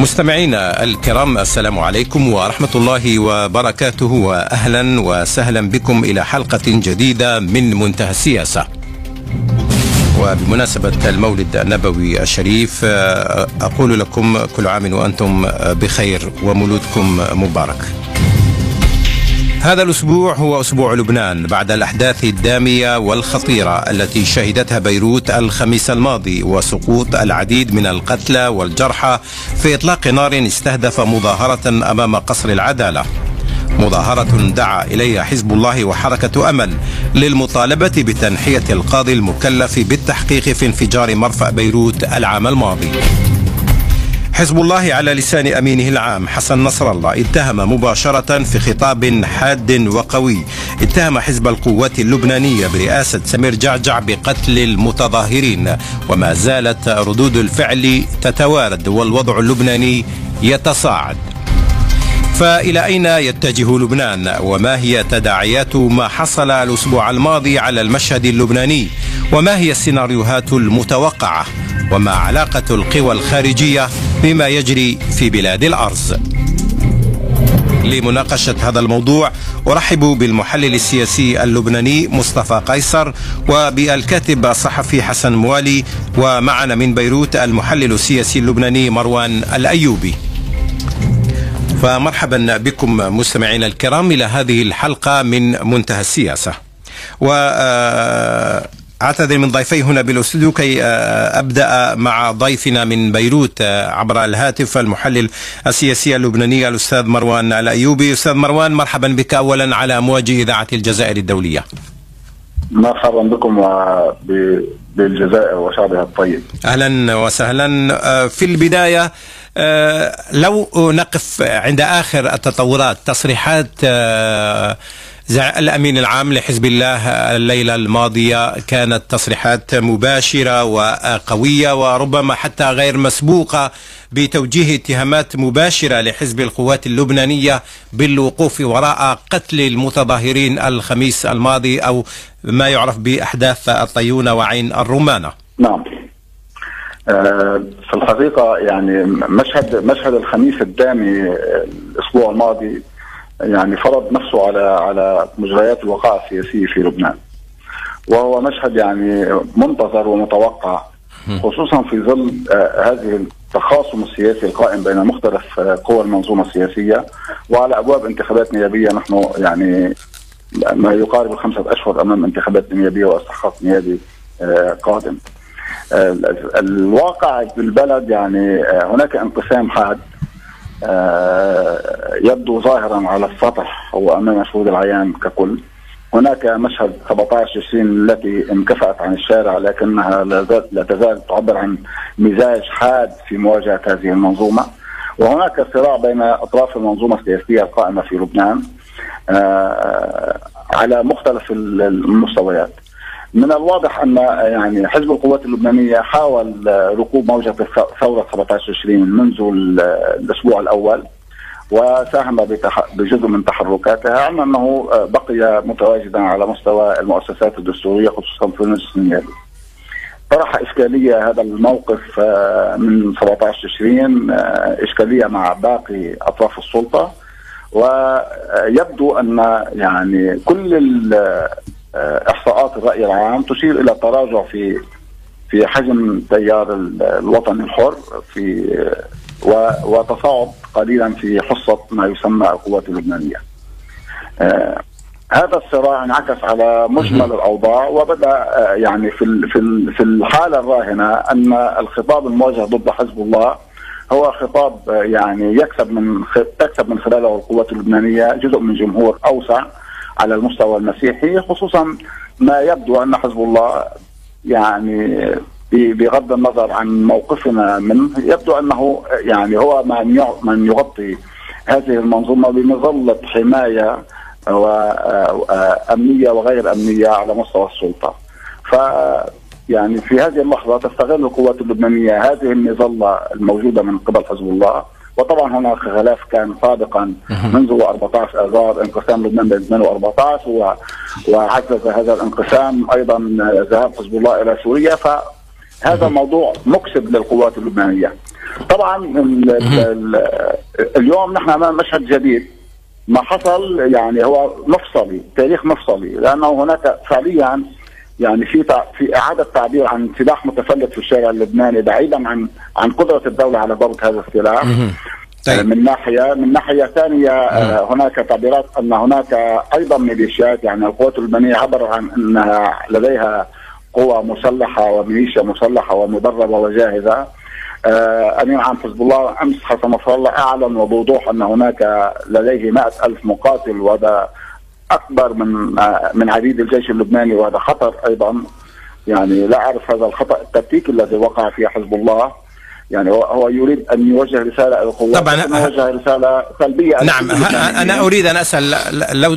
مستمعينا الكرام السلام عليكم ورحمة الله وبركاته وأهلا وسهلا بكم إلى حلقة جديدة من منتهى السياسة. وبمناسبة المولد النبوي الشريف أقول لكم كل عام وأنتم بخير ومولودكم مبارك. هذا الأسبوع هو أسبوع لبنان بعد الأحداث الدامية والخطيرة التي شهدتها بيروت الخميس الماضي وسقوط العديد من القتلى والجرحى في إطلاق نار استهدف مظاهرة أمام قصر العدالة. مظاهرة دعا إليها حزب الله وحركة أمل للمطالبة بتنحية القاضي المكلف بالتحقيق في انفجار مرفأ بيروت العام الماضي. حزب الله على لسان أمينه العام حسن نصر الله اتهم مباشرة في خطاب حاد وقوي. اتهم حزب القوات اللبنانيه برئاسة سمير جعجع بقتل المتظاهرين. وما زالت ردود الفعل تتوارد والوضع اللبناني يتصاعد. فإلى أين يتجه لبنان؟ وما هي تداعيات ما حصل الأسبوع الماضي على المشهد اللبناني؟ وما هي السيناريوهات المتوقعة؟ وما علاقة القوى الخارجية بما يجري في بلاد الأرز. لمناقشة هذا الموضوع أرحب بالمحلل السياسي اللبناني مصطفى قيصر وبالكاتب الصحفي حسن موالي ومعنا من بيروت المحلل السياسي اللبناني مروان الأيوبي. فمرحبا بكم مستمعينا الكرام إلى هذه الحلقة من منتهى السياسة. و أعتذر من ضيفي هنا بالاستوديو كي أبدأ مع ضيفنا من بيروت عبر الهاتف المحلل السياسي اللبناني الأستاذ مروان الأيوبي. أستاذ مروان مرحبا بك اولا على امواج إذاعة الجزائر الدولية. مرحبا بكم بالجزائر وشعبها الطيب. أهلا وسهلا. في البداية لو نقف عند آخر التطورات تصريحات الأمين العام لحزب الله الليلة الماضية كانت تصريحات مباشرة وقوية وربما حتى غير مسبوقة بتوجيه اتهامات مباشرة لحزب القوات اللبنانية بالوقوف وراء قتل المتظاهرين الخميس الماضي أو ما يعرف بأحداث الطيونة وعين الرمانة. نعم. في الحقيقة يعني مشهد مشهد الخميس الدامي الأسبوع الماضي يعني فرض نفسه على على مجريات الوقائع السياسية في لبنان. وهو مشهد يعني منتظر ومتوقع خصوصا في ظل هذه التخاصم السياسي القائم بين مختلف قوى المنظومة السياسية وعلى أبواب انتخابات نيابية نحن يعني ما يقارب الخمسة أشهر أمام انتخابات نيابية واستحقاق نيابي قادم. الواقع في البلد يعني هناك انقسام حاد يبدو ظاهرا على السطح وامام شهود العيان ككل. هناك مشهد 17 20 التي انكفأت عن الشارع لكنها لا تزال تعبر عن مزاج حاد في مواجهة هذه المنظومة. وهناك صراع بين أطراف المنظومة السياسية القائمة في لبنان على مختلف المستويات. من الواضح أن يعني حزب القوات اللبنانية حاول ركوب موجة ثوره 17 20 منذ الأسبوع الأول وساهم بجزء من تحركاتها علم أنه بقي متواجدا على مستوى المؤسسات الدستورية خصوصا في النصف النيابي. طرح إشكالية هذا الموقف من 17 20 إشكالية مع باقي أطراف السلطة ويبدو أن يعني كل إحصاءات الرأي العام تشير إلى تراجع في في حجم تيار الوطن الحر في وتصاعد قليلا في حصة ما يسمى القوات اللبنانية. آه هذا الصراع انعكس على مجمل الأوضاع وبدأ يعني في في في الحالة الراهنة أن الخطاب الموجه ضد حزب الله هو خطاب يعني يكسب من تكسب من خلاله القوات اللبنانية جزء من جمهور أوسع على المستوى المسيحي خصوصا ما يبدو أن حزب الله يعني بغض النظر عن موقفنا منه يبدو أنه يعني هو من من يغطي هذه المنظومة بمظله حماية وأمنية وغير أمنية على مستوى السلطة. ف يعني في هذه اللحظة تستغل القوات اللبنانية هذه المظله الموجودة من قبل حزب الله وطبعا هناك خلاف كان سابقا منذ 14 آذار انقسام لبنان 8 و14 وعزز هذا الانقسام أيضا ذهاب حزب الله إلى سوريا. فهذا موضوع مكسب للقوات اللبنانية. طبعا ال ال اليوم نحن أمام مشهد جديد. ما حصل يعني هو مفصلي تاريخ مفصلي لأنه هناك فعليا يعني في في إعادة تعبير عن سلاح متفلت في الشارع اللبناني بعيدا عن عن قدرة الدولة على ضبط هذا السلاح. طيب. من ناحيه من ناحية ثانية آه هناك تعبيرات أن هناك أيضا ميليشيات يعني القوات اللبنانية عبر عن انها لديها قوى مسلحة وميليشيا مسلحة ومدربة وجاهزة. آه امين عام حزب الله أمس حسن نصر الله أعلن وبوضوح أن هناك لديه مائة ألف مقاتل وهذا أكبر من من عديد الجيش اللبناني وهذا خطر أيضا. يعني لا أعرف هذا الخطأ التكتيكي الذي وقع فيه حزب الله. يعني هو يريد أن يوجه رسالة إلى القوات طبعا يوجه رسالة سلبية نعم أنا أريد أن أسأل لو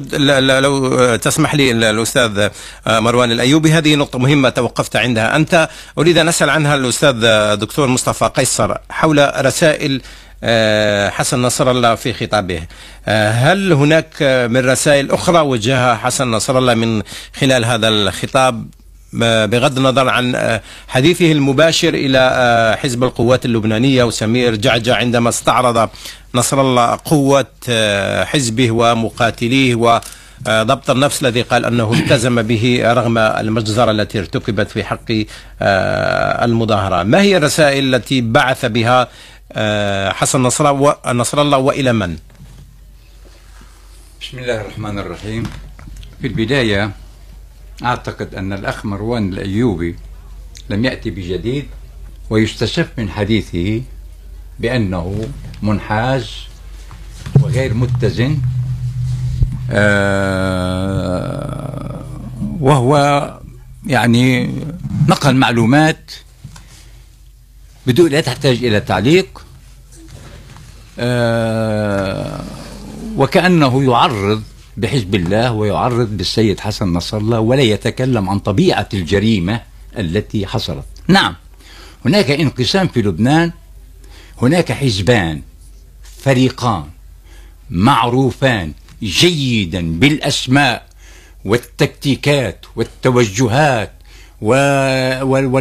لو تسمح لي الأستاذ مروان الأيوبي هذه نقطة مهمة توقفت عندها. أنت أريد أن أسأل عنها الأستاذ دكتور مصطفى قيصر حول رسائل حسن نصر الله في خطابه. هل هناك من رسائل أخرى وجهها حسن نصر الله من خلال هذا الخطاب؟ بغض النظر عن حديثه المباشر إلى حزب القوات اللبنانية وسمير جعجع عندما استعرض نصر الله قوة حزبه ومقاتليه وضبط النفس الذي قال أنه التزم به رغم المجزرة التي ارتكبت في حق المظاهرة. ما هي الرسائل التي بعث بها حسن نصر الله نصر الله وإلى من؟ بسم الله الرحمن الرحيم. في البداية أعتقد أن الاخ مروان الأيوبي لم يأتي بجديد ويستشف من حديثه بأنه منحاز وغير متزن وهو يعني نقل معلومات بدون لا تحتاج إلى تعليق. آه وكأنه يعرض بحزب الله ويعرض بالسيد حسن نصر الله ولا يتكلم عن طبيعة الجريمة التي حصلت. نعم هناك انقسام في لبنان هناك حزبان فريقان معروفان جيدا بالأسماء والتكتيكات والتوجهات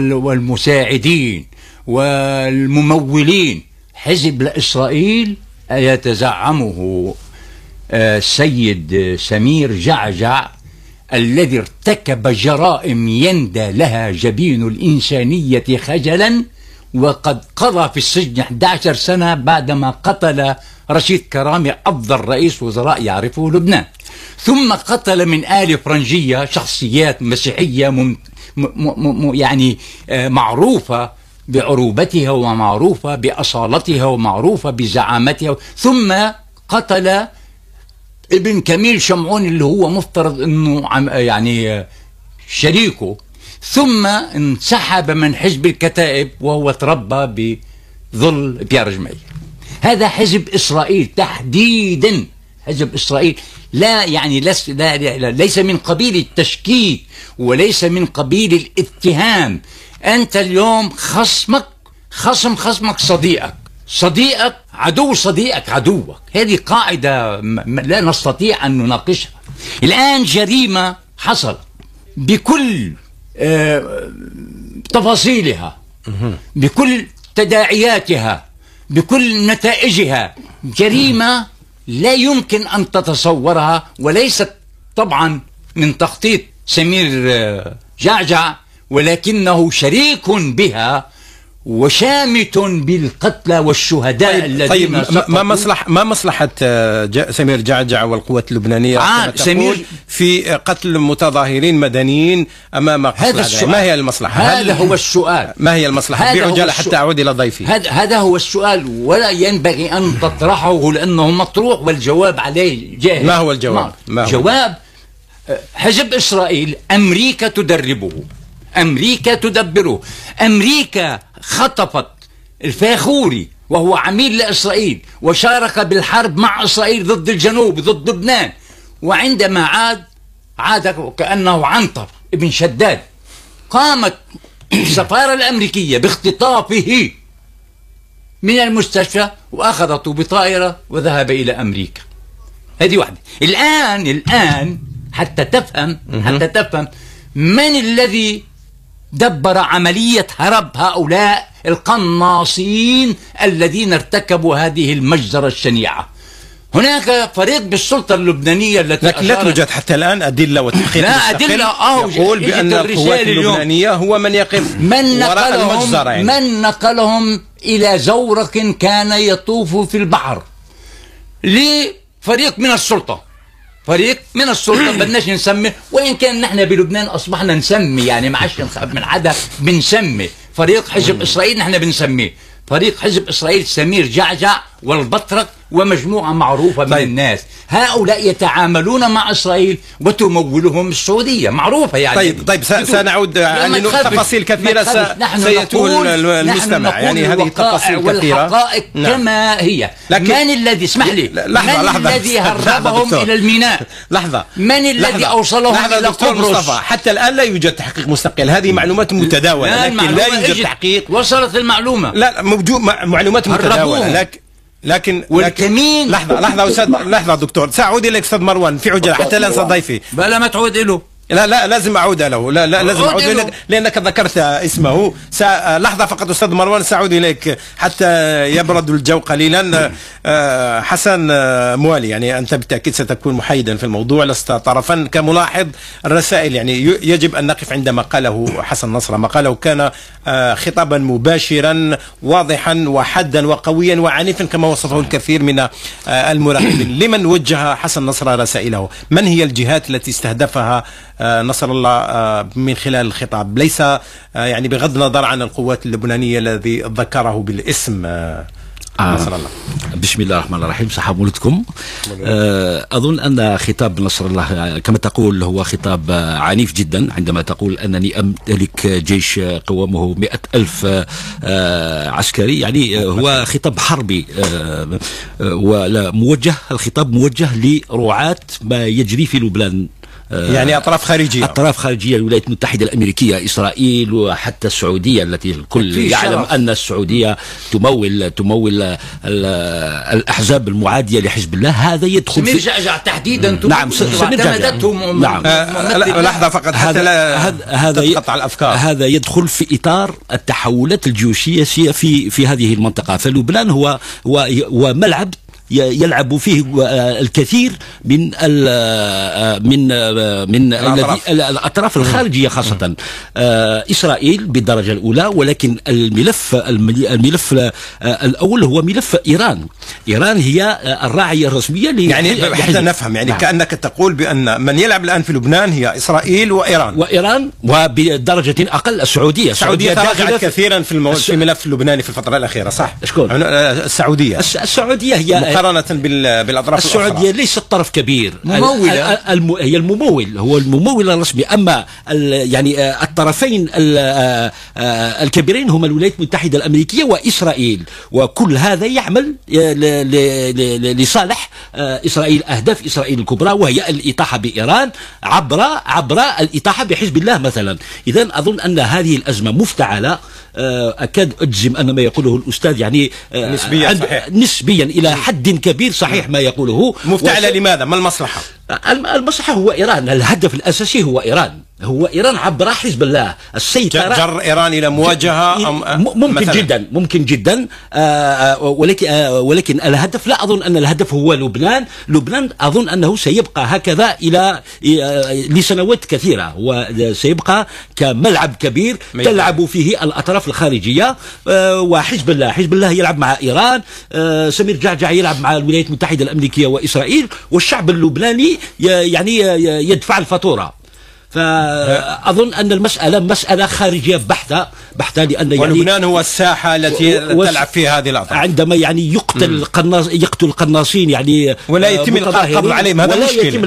والمساعدين والممولين. حزب لإسرائيل يتزعمه السيد سمير جعجع الذي ارتكب جرائم يندى لها جبين الإنسانية خجلا وقد قضى في السجن 11 سنة بعدما قتل رشيد كرامي أفضل رئيس وزراء يعرفه لبنان. ثم قتل من آل فرنجية شخصيات مسيحية مم م يعني معروفة بعروبتها ومعروفة بأصالتها ومعروفة بزعامتها ثم قتل ابن كميل شمعون اللي هو مفترض إنه يعني شريكه. ثم انسحب من حزب الكتائب وهو تربى بظل بيار جميل. هذا حزب إسرائيل تحديدا حزب إسرائيل. لا يعني لس لا ليس من قبيل التشكيك وليس من قبيل الاتهام. أنت اليوم خصمك خصم خصمك صديقك. صديقك عدو صديقك عدوك. هذه قاعدة لا نستطيع أن نناقشها. الآن جريمة حصلت بكل تفاصيلها بكل تداعياتها بكل نتائجها. جريمة لا يمكن أن تتصورها وليست طبعا من تخطيط سمير جعجع ولكنه شريك بها وشامت بالقتلى والشهداء طيب الذين طيب ما مصلح ما مصلحة سمير جعجع والقوات اللبنانية؟ آه سمير في قتل متظاهرين مدنيين أمام هذا السؤال. ما هي المصلحة؟ هذا هو السؤال. ما هي المصلحة؟ بعجالة حتى أعود إلى ضيفي. هذا هذا هو السؤال. ولا ينبغي أن تطرحه لأنه مطروح والجواب عليه جاهز. ما هو الجواب؟ ما هو؟ جواب حزب إسرائيل أمريكا تدربه. أمريكا تدبره. أمريكا خطفت الفاخوري وهو عميل لإسرائيل وشارك بالحرب مع إسرائيل ضد الجنوب ضد لبنان. وعندما عاد عاد كأنه عنتر ابن شداد. قامت السفارة الأمريكية باختطافه من المستشفى وأخذته بطائرة وذهب إلى أمريكا. هذه واحدة. الآن الآن حتى تفهم حتى تفهم من الذي دبر عملية هرب هؤلاء القناصين الذين ارتكبوا هذه المجزرة الشنيعة. هناك فريق بالسلطة اللبنانية التي لكن لا توجد حتى الآن أدلة وتحقيق لا، أدلة، آه، يقول بأن القوات. اللبنانية هو من يقف من وراء المجزرة يعني. من نقلهم إلى زورق كان يطوف في البحر لفريق من السلطة. فريق من السلطة بدناش نسمي وإن كان نحن بلبنان أصبحنا نسمي يعني ما عادش نخاف من عدا بنسمي. فريق حزب إسرائيل نحن بنسميه. فريق حزب إسرائيل سمير جعجع والبطرق ومجموعة معروفة من طيب. الناس هؤلاء يتعاملون مع إسرائيل وتمولهم السعودية معروفة يعني طيب طيب سنعود يعني تفاصيل كثيرة تخافش. س- نحن سيتوه نقول- ال- المستمع. يعني هذه تفاصيل كثيرة. والحقائق نعم. كما هي لكن- من الذي اسمح لي لحظة من لحظة الذي هربهم. إلى الميناء لحظة من الذي. أوصلهم لحظة إلى قبرص حتى الآن لا يوجد تحقيق مستقل هذه معلومات متداولة لكن لا يوجد. تحقيق وصلت المعلومة لا موجود مع- معلومات متداولة. لكن لكن والكمين- لكن لحظة لحظة أستاذ لحظة دكتور. سأعود إليك أستاذ مروان في عجلة حتى لا أنسى ضيفي. بلا ما تعود له لا لا لازم أعود له. لا لا لازم عود أعود. لأنك, لأنك ذكرت اسمه. سا لحظة فقط أستاذ مروان سأعود إليك حتى يبرد الجو قليلا. آه، حسن آه، موالي يعني أنت بالتأكيد ستكون محايدا في الموضوع لست طرفا. كملاحظ الرسائل يعني يجب أن نقف عند ما قاله حسن نصر. ما قاله كان آه، خطابا مباشرا واضحا وحدا وقويا وعنيفا كما وصفه الكثير من المراقبين. لمن وجه حسن نصر رسائله؟ من هي الجهات التي استهدفها نصر الله آه، من خلال الخطاب. ليس آه، يعني بغض النظر عن القوات اللبنانية الذي ذكره بالاسم آه، آه. نصر الله. بسم الله الرحمن الرحيم. صحاب مولدكم. آه، أظن أن خطاب نصر الله آه، كما تقول هو خطاب آه، عنيف جدا عندما تقول أنني أمتلك جيش آه، قوامه مئة ألف آه، آه، عسكري. يعني آه، هو خطاب حربي آه، آه، ولا موجه الخطاب موجه لرعاة ما يجري في لبنان. آه، يعني أطراف خارجية أطراف خارجية الولايات المتحدة الأمريكية إسرائيل وحتى السعودية التي الكل في يعلم شرف. أن السعودية تمول تمول ال- الأحزاب المعادية لحزب الله هذا يدخل جعجع تحديدا نعم، س- سمير جعجع. واعتمدته م- نعم. آه، لا، لحظة فقط حتى هذا لا هذا تتقطع الأفكار هذا يدخل في إطار التحولات الجيوسيه في في هذه المنطقة فلبنان هو هو هو ملعب ي- يلعب فيه آه، الكثير من آه، من آه، من الأطراف. الخارجية خاصة آه، إسرائيل بالدرجة الأولى ولكن الملف المل- الملف الأول هو ملف إيران إيران هي الراعية الرسمية ل- يعني حتى لحزب. نفهم يعني نعم. كأنك تقول بأن من يلعب الآن في لبنان هي إسرائيل وإيران وإيران وبدرجة أقل السعودية السعودية داخلة تراجعت كثيرا في المو... الس- في الملف اللبناني في الفترة الأخيرة صح؟ شكون؟ السعودية الس- السعودية هي مقارنة بال... بالأطراف السعودية الأخرى ليست طرف كبير. ممولة. هي الممول هو الممول الرسمي. أما يعني آه، الطرفين ال- آه، آه، الكبيرين هما الولايات المتحدة الأمريكية وإسرائيل. وكل هذا يعمل ل- ل- ل- لصالح إسرائيل أهداف إسرائيل الكبرى وهي الإطاحة بإيران عبر عبر الإطاحة بحزب الله مثلا. اذا أظن أن هذه الأزمة مفتعلة. أكاد أجزم أن ما يقوله الأستاذ يعني آه، نسبياً صحيح. نسبيا إلى حد كبير صحيح ما يقوله مفتعلة وس- لماذا؟ ما المصلحة؟ الم- المصلحة هو إيران الهدف الأساسي هو إيران هو إيران عبر حزب الله السيطرة جر إيران إلى مواجهة أم ممكن مثلاً؟ جدا ممكن جدا. آه، آه، ولكن آه، ولكن الهدف لا أظن أن الهدف هو لبنان. لبنان أظن أنه سيبقى هكذا إلى لسنوات كثيرة. هو سيبقى كملعب كبير. تلعب فيه الأطراف الخارجية. وحزب الله حزب الله يلعب مع إيران. سمير جعجع يلعب مع الولايات المتحدة الأمريكية وإسرائيل. والشعب اللبناني يعني يدفع الفاتورة. فأظن أن المسألة مسألة خارجية بحتة بحتة لأن يعني ولبنان هو الساحة التي تلعب فيها هذه الأطراف عندما يعني يقتل القناص يقتل القناصين يعني ولا آه، يتم إلقاء متظاهرين، القبض عليهم، هذا ولا. يتم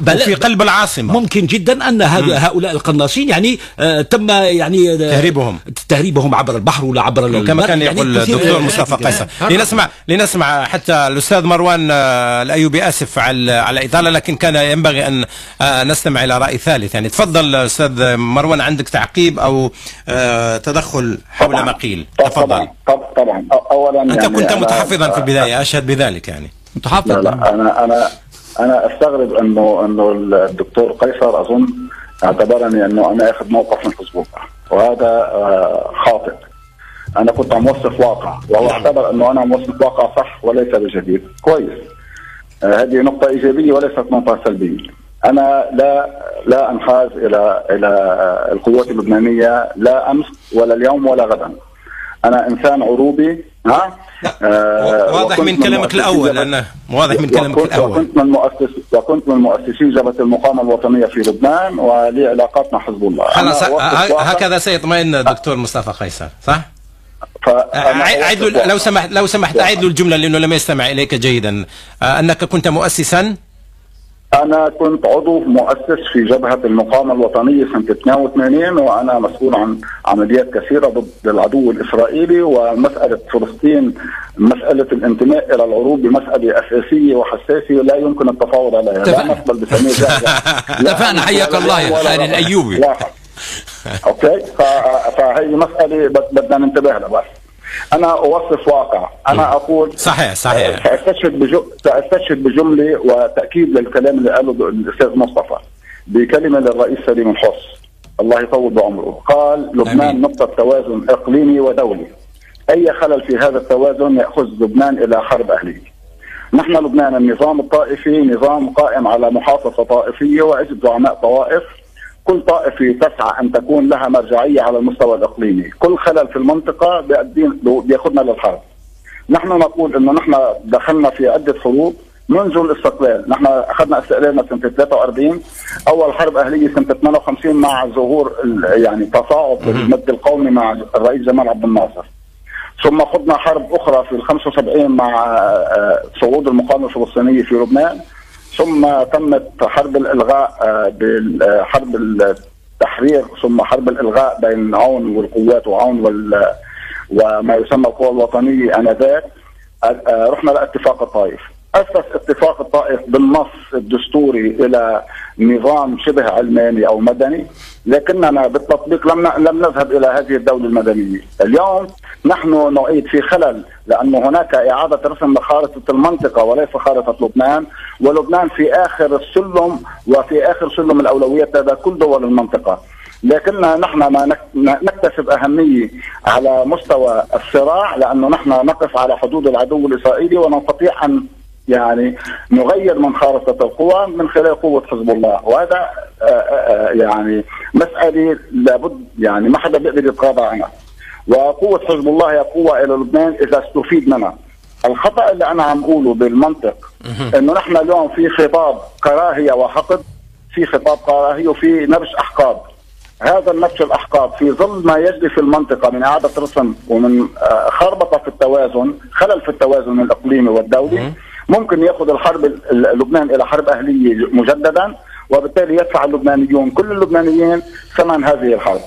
بل- وفي قلب العاصمة. ممكن جدا أن هؤلاء القناصين يعني آه، تم يعني آه، تهريبهم. تهريبهم عبر البحر ولا عبر كما كان يعني يقول كثير- الدكتور مصطفى قيصر. لنسمع لنسمع حتى الأستاذ مروان آه، الأيوبي آسف على على الاطاله لكن كان ينبغي أن نستمع إلى رأي ثالث. يعني تفضل أستاذ مروان عندك تعقيب أو آه، تدخل حول ما قيل تفضل. طبعا, طبعا. اولا أنت يعني كنت متحفظا في البداية أشهد بذلك يعني. لا متحفظ لا أنا أنا أنا أستغرب إنه إنه الدكتور قيصر أظن اعتبرني إنه أنا أخذ موقف من حزب الله وهذا آه، خاطئ. أنا كنت عم وصف واقع وهو اعتبر إنه أنا عم وصف واقع صح وليس بجديد. كويس. آه، هذه نقطة إيجابية وليست نقطة سلبية. أنا لا لا أنحاز إلى إلى القوات اللبنانية لا أمس ولا اليوم ولا غدا. أنا إنسان عروبي ها آه واضح من كلامك الأول أنا واضح من كلامك الأول وكنت من مؤسس وكنت من مؤسسي جبهة المقاومة الوطنية في لبنان ولي علاقات مع حزب الله. خلاص هكذا سيطمئن دكتور مصطفى قيصر صح؟ فأنا عيد لو. سمحت لو سمحت اعيد له الجملة لأنه لم يستمع إليك جيدا آه، أنك كنت مؤسسا أنا كنت عضو مؤسس في جبهة المقاومة الوطنية سنة 82 وأنا مسؤول عن عمليات كثيرة ضد العدو الإسرائيلي ومسألة فلسطين مسألة الانتماء إلى العروب مسألة أساسية وحساسة لا يمكن التفاوض عليها لا. نقبل لا اتفقنا. حياك الله يا خالد. الأيوبي. أوكي فهي بد- بدنا ننتبه لها بس أنا أوصف واقع. أنا أقول صحيح صحيح. سأستشهد بجو... سأستشهد بجملة وتأكيد للكلام اللي قاله الأستاذ مصطفى بكلمة للرئيس سليم الحص الله يطول بعمره. قال لبنان. نقطة توازن إقليمي ودولي. أي خلل في هذا التوازن يأخذ لبنان إلى حرب اهليه نحن لبنان النظام الطائفي نظام قائم على محافظة طائفية وعده زعماء طوائف. كل طائفة تسعى أن تكون لها مرجعية على المستوى الإقليمي. كل خلل في المنطقة بيأدين- بيأخذنا للحرب. نحن نقول إنه نحن دخلنا في عدة حروب منذ الاستقلال، نحن أخذنا استقلالنا سنة 43 أول حرب أهلية سنة 58 مع ظهور يعني تصاعد المد القومي مع الرئيس جمال عبد الناصر. ثم خضنا حرب أخرى في ال 75 مع آه، صعود المقاومة الفلسطينية في لبنان. ثم تمت حرب الإلغاء آه، بالحرب التحرير ثم حرب الإلغاء بين عون والقوات وعون وال وما يسمى القوى الوطنية آنذاك. آه، آه، رحنا لاتفاق الطائف. اسس اتفاق الطائف بالنص الدستوري إلى نظام شبه علماني أو مدني لكننا بالتطبيق لم لم نذهب إلى هذه الدولة المدنية، اليوم نحن نعيد في خلل لأنه هناك إعادة رسم لخارطه المنطقة وليس خارطة لبنان، ولبنان في آخر السلم وفي آخر سلم الاولويات لدى كل دول المنطقة. لكننا نحن ما نك- نكتسب أهمية على مستوى الصراع لأنه نحن نقف على حدود العدو الإسرائيلي ونستطيع أن يعني نغير من خارطة القوى من خلال قوة حزب الله. وهذا آه، آه، يعني مسألة لابد يعني ما حدا بيقدر يتغاضى عنها. وقوة حزب الله هي قوة إلى لبنان إذا استفيد منها. الخطأ اللي أنا عم أقوله بالمنطق إنه نحن اليوم في خطاب كراهية وحقد في خطاب كراهية وفي نبش أحقاد هذا النبش الاحقاد في ظل ما يجري في المنطقة من إعادة رسم ومن آه، خربطة في التوازن، خلل في التوازن الإقليمي والدولي ممكن ياخذ الحرب ال- لبنان إلى حرب أهلية مجددا وبالتالي يدفع اللبنانيون كل اللبنانيين ثمن هذه الحرب.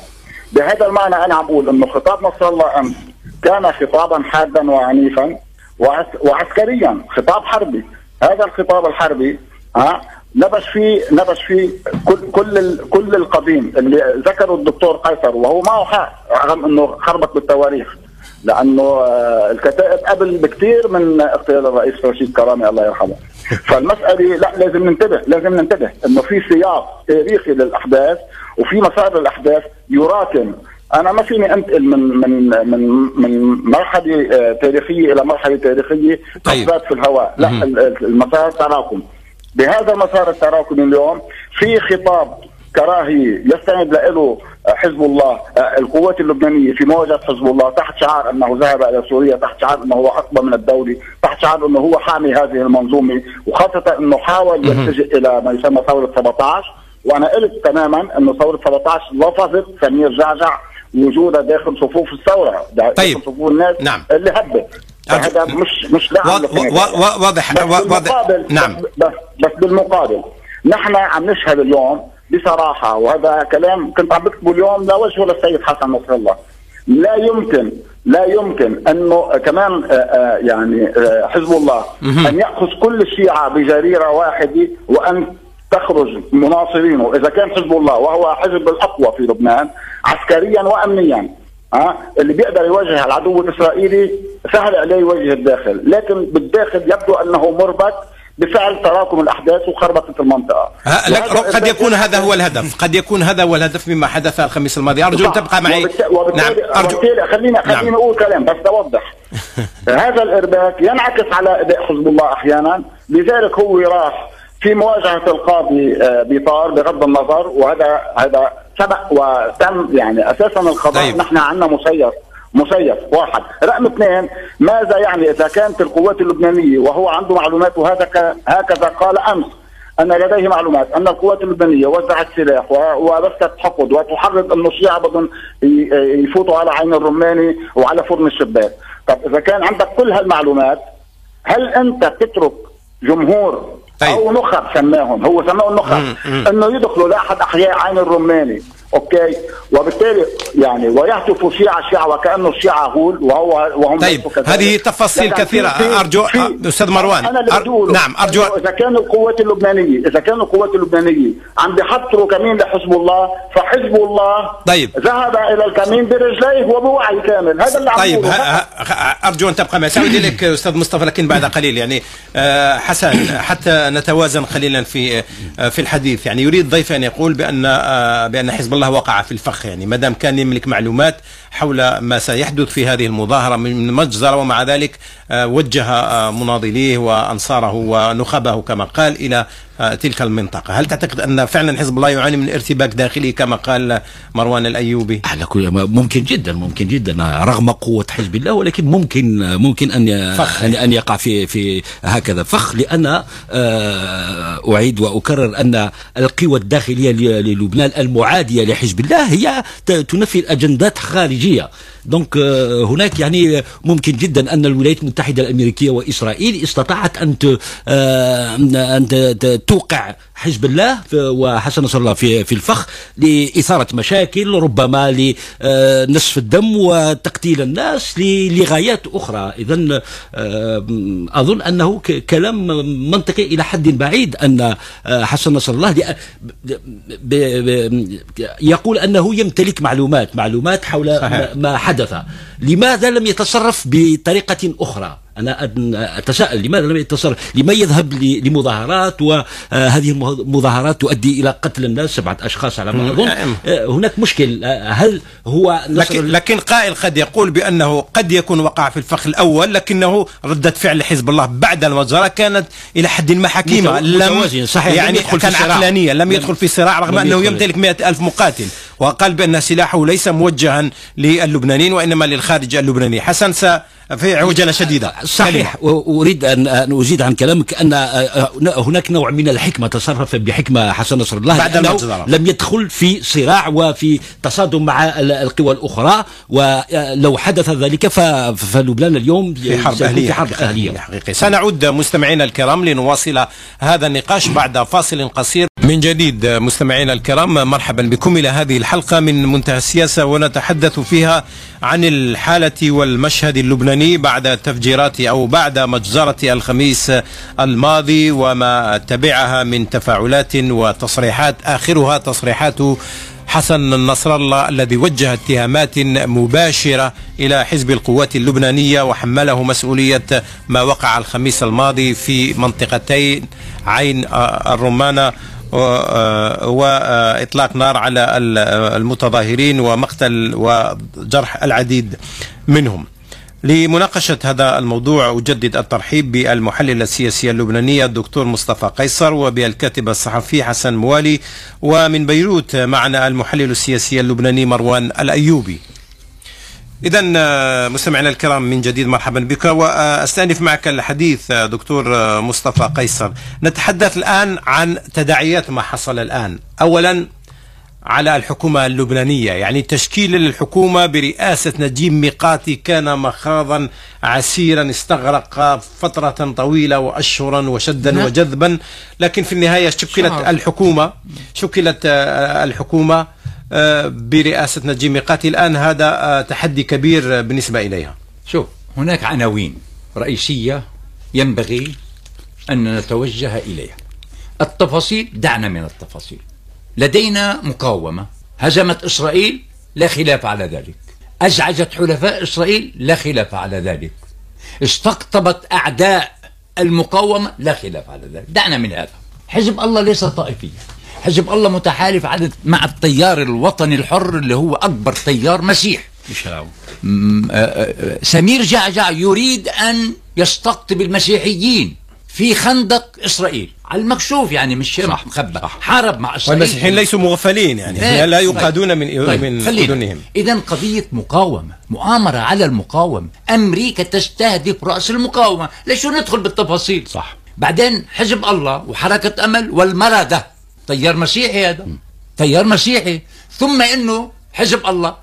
بهذا المعنى أنا عم بقول إنه خطاب نصر الله أمس كان خطابا حادا وعنيفا وعس وعسكريا خطاب حربي هذا الخطاب الحربي ها نبش فيه نبش فيه كل كل كل القديم اللي ذكره الدكتور قيصر وهو معه حق رغم إنه خربط بالتواريخ لأنه آه، الكتائب قبل بكثير من اغتيال الرئيس رشيد كرامي الله يرحمه. فالمسألة لا لازم ننتبه لازم ننتبه إنه في سياق تاريخي للأحداث وفي مسار الاحداث يراكم. أنا ما فيني أنتقل من من من من مرحلة آه، تاريخية إلى مرحلة تاريخية طيب. في الهواء. لا ال- ال- المسار تراكم. بهذا المسار التراكمي اليوم في خطاب كراهيه يستند له حزب الله آه، القوات اللبنانية في مواجهة حزب الله تحت شعار أنه ذهب إلى سوريا تحت شعار أنه هو اقوى من الدولة تحت شعار أنه هو حامي هذه المنظومة وخاصة أنه حاول يلتجئ إلى ما يسمى ثورة 17 وأنا قلت تماما أنه ثورة 17 لفظت سمير جعجع وجودها داخل صفوف الثورة داخل طيب. صفوف الناس نعم. اللي هبت. هذا مش مش دعم وا- واضح بس واضح نعم. بس بالمقابل نحن عم نشهد اليوم بصراحة وهذا كلام كنت عم بكتبه اليوم لوجهه للسيد حسن نصر الله. لا يمكن لا يمكن أنه كمان آه، آه، يعني آه، حزب الله أن يأخذ كل الشيعة بجريرة واحدة وأن تخرج مناصرينه اذا كان حزب الله وهو حزب الأقوى في لبنان عسكريا وامنيا ها اللي بيقدر يواجه العدو الإسرائيلي سهل عليه يواجه الداخل، لكن بالداخل يبدو أنه مربك بفعل تراكم الأحداث وخربطة المنطقة. قد يكون هذا هو الهدف. قد يكون هذا هو الهدف مما حدث الخميس الماضي. أرجو أن تبقى معي. نعم ارجو خليني خليني نعم. أقول كلام بس أوضح. هذا الإرباك ينعكس على أداء حزب الله أحيانا. لذلك هو راح في مواجهة القاضي آه، بطار بغض النظر وهذا هذا سبق وتم يعني أساسا القضاء طيب. نحن عندنا مسير. مسيف واحد. رقم اثنين ماذا يعني إذا كانت القوات اللبنانية وهو عنده معلومات وهذا هكذا قال أمس أن لديه معلومات أن القوات اللبنانية وزعت سلاح وبثت حقد وتحرض انه الشيعة بدهم يفوتوا على عين الرماني وعلى فرن الشباك، طب إذا كان عندك كل هالمعلومات هل أنت تترك جمهور طيب. أو نخب سماهم؟ هو سماهم نخب. إنه يدخلوا لأحد أحياء عين الرماني أوكي؟ وبالتالي يعني ويهتف شيعة شيعة وكأنه الشيعة غول وهو وهم طيب هذه تفاصيل كثيرة. أرجو أستاذ مروان. أنا اللي أر... نعم أرجو إذا كان القوات اللبنانية إذا كان القوات اللبنانية عم بيحضروا كمين لحزب الله فحزب الله طيب. ذهب إلى الكمين برجليه وبوعي كامل. هذا اللي عم طيب أرجو أن تبقى معي. سأعود لك أستاذ مصطفى لكن بعد قليل. يعني آه، حسن حتى نتوازن قليلا في آه، في الحديث. يعني يريد ضيف أن يقول بأن آه، بأن حزب الله وقع في الفخ. يعني ما دام كان يملك معلومات حول ما سيحدث في هذه المظاهرة من مجزرة ومع ذلك آه، وجه آه، مناضليه وأنصاره ونخبه كما قال آه، تلك المنطقة. هل تعتقد أن فعلا حزب الله يعاني من ارتباك داخلي كما قال مروان الأيوبي؟ على كل ممكن جدا ممكن جدا رغم قوة حزب الله ولكن ممكن ممكن أن فخ. أن يقع في في هكذا. فخ لأن أعيد وأكرر أن القوى الداخلية للبنان المعادية لحزب الله هي تنفي الأجندات خارجية. دونك هناك يعني ممكن جدا أن الولايات المتحدة الأمريكية وإسرائيل استطاعت أن أن توقع حزب الله وحسن نصر الله في في الفخ لإثارة مشاكل ربما لنصف الدم وتقتيل الناس لغايات أخرى إذا أظن أنه كلام منطقي إلى حد بعيد أن حسن نصر الله يقول أنه يمتلك معلومات معلومات حول صحيح. ما حدث لماذا لم يتصرف بطريقة أخرى؟ أنا أتساءل لماذا لم يتصرف لما يذهب لمظاهرات؟ وهذه المظاهرات تؤدي إلى قتل الناس سبعة أشخاص على ما أظن. آه، هناك مشكل. آه، هل هو لكن, لكن قائل قد يقول بأنه قد يكون وقع في الفخ الأول لكنه ردة فعل حزب الله بعد المجزرة كانت إلى حد ما حكيمة. لم صحيح يعني لم كان عقلانية لم يدخل في صراع رغم أنه يمتلك مئة ألف مقاتل. وقال بأن سلاحه ليس موجها للبنانيين وإنما للخارج اللبناني. حسن في عجلة شديدة. صحيح. وأريد أن أزيد عن كلامك أن هناك نوع من الحكمة تصرف بحكمة حسن نصر الله بعد لأنه لم يدخل في صراع وفي تصادم مع القوى الأخرى ولو حدث ذلك فلبنان اليوم في حرب أهلية, في حرب أهلية. حقيقي. سنعود مستمعينا الكرام لنواصل هذا النقاش بعد فاصل قصير. من جديد مستمعينا الكرام مرحبا بكم إلى هذه الحلقة من منتهى السياسة ونتحدث فيها عن الحالة والمشهد اللبناني بعد تفجيرات أو بعد مجزرة الخميس الماضي وما تبعها من تفاعلات وتصريحات. آخرها تصريحات حسن نصر الله الذي وجه اتهامات مباشرة إلى حزب القوات اللبنانية وحمله مسؤولية ما وقع الخميس الماضي في منطقتين عين الرمانة وإطلاق نار على المتظاهرين ومقتل وجرح العديد منهم. لمناقشة هذا الموضوع أجدد الترحيب بالمحلل السياسي اللبناني الدكتور مصطفى قيصر وبالكاتب الصحفي حسن موالي ومن بيروت معنا المحلل السياسي اللبناني مروان الأيوبي إذا آه، مستمعينا الكرام من جديد مرحبا بك وأستأنف معك الحديث آه، دكتور آه، مصطفى قيصر. نتحدث الآن عن تداعيات ما حصل الآن. أولا على الحكومة اللبنانية يعني تشكيل الحكومة برئاسة نجيب ميقاتي كان مخاضا عسيرا استغرق فترة طويلة وأشهرا وشدا نعم. وجذبا. لكن في النهاية شكلت الحكومة شكلت الحكومة برئاسة نجيب ميقاتي الآن هذا آه، تحدي كبير بالنسبة إليها. شوف. هناك عناوين رئيسية ينبغي أن نتوجه إليها. التفاصيل دعنا من التفاصيل. لدينا مقاومة. هزمت إسرائيل لا خلاف على ذلك. أزعجت حلفاء إسرائيل لا خلاف على ذلك. استقطبت أعداء المقاومة لا خلاف على ذلك. دعنا من هذا. حزب الله ليس طائفيا. حزب الله متحالف عدد مع التيار الوطني الحر اللي هو أكبر تيار مسيح سمير جعجع يريد أن يستقطب المسيحيين في خندق إسرائيل. على المكشوف يعني مش شيء مخبى حارب مع إسرائيل. والمسيحيين ليسوا مغفلين يعني. لا, لا يقادون من طيب. من خلينا. أذنهم. إذا قضية مقاومة مؤامرة على المقاومة. أمريكا تستهدف رأس المقاومة. ليش ندخل بالتفاصيل؟ صح. بعدين حزب الله وحركة أمل والمردة تيار مسيحي هذا تيار مسيحي. ثم إنه حزب الله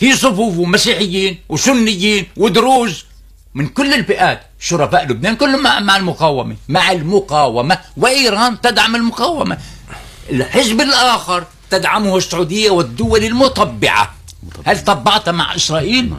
في صفوفه مسيحيين وسنيين ودروز من كل الفئات شرفاء لبنان كلهم مع, مع المقاومة مع المقاومة. وإيران تدعم المقاومة. الحزب الآخر تدعمه السعودية والدول المطبعة هل طبعت مع إسرائيل؟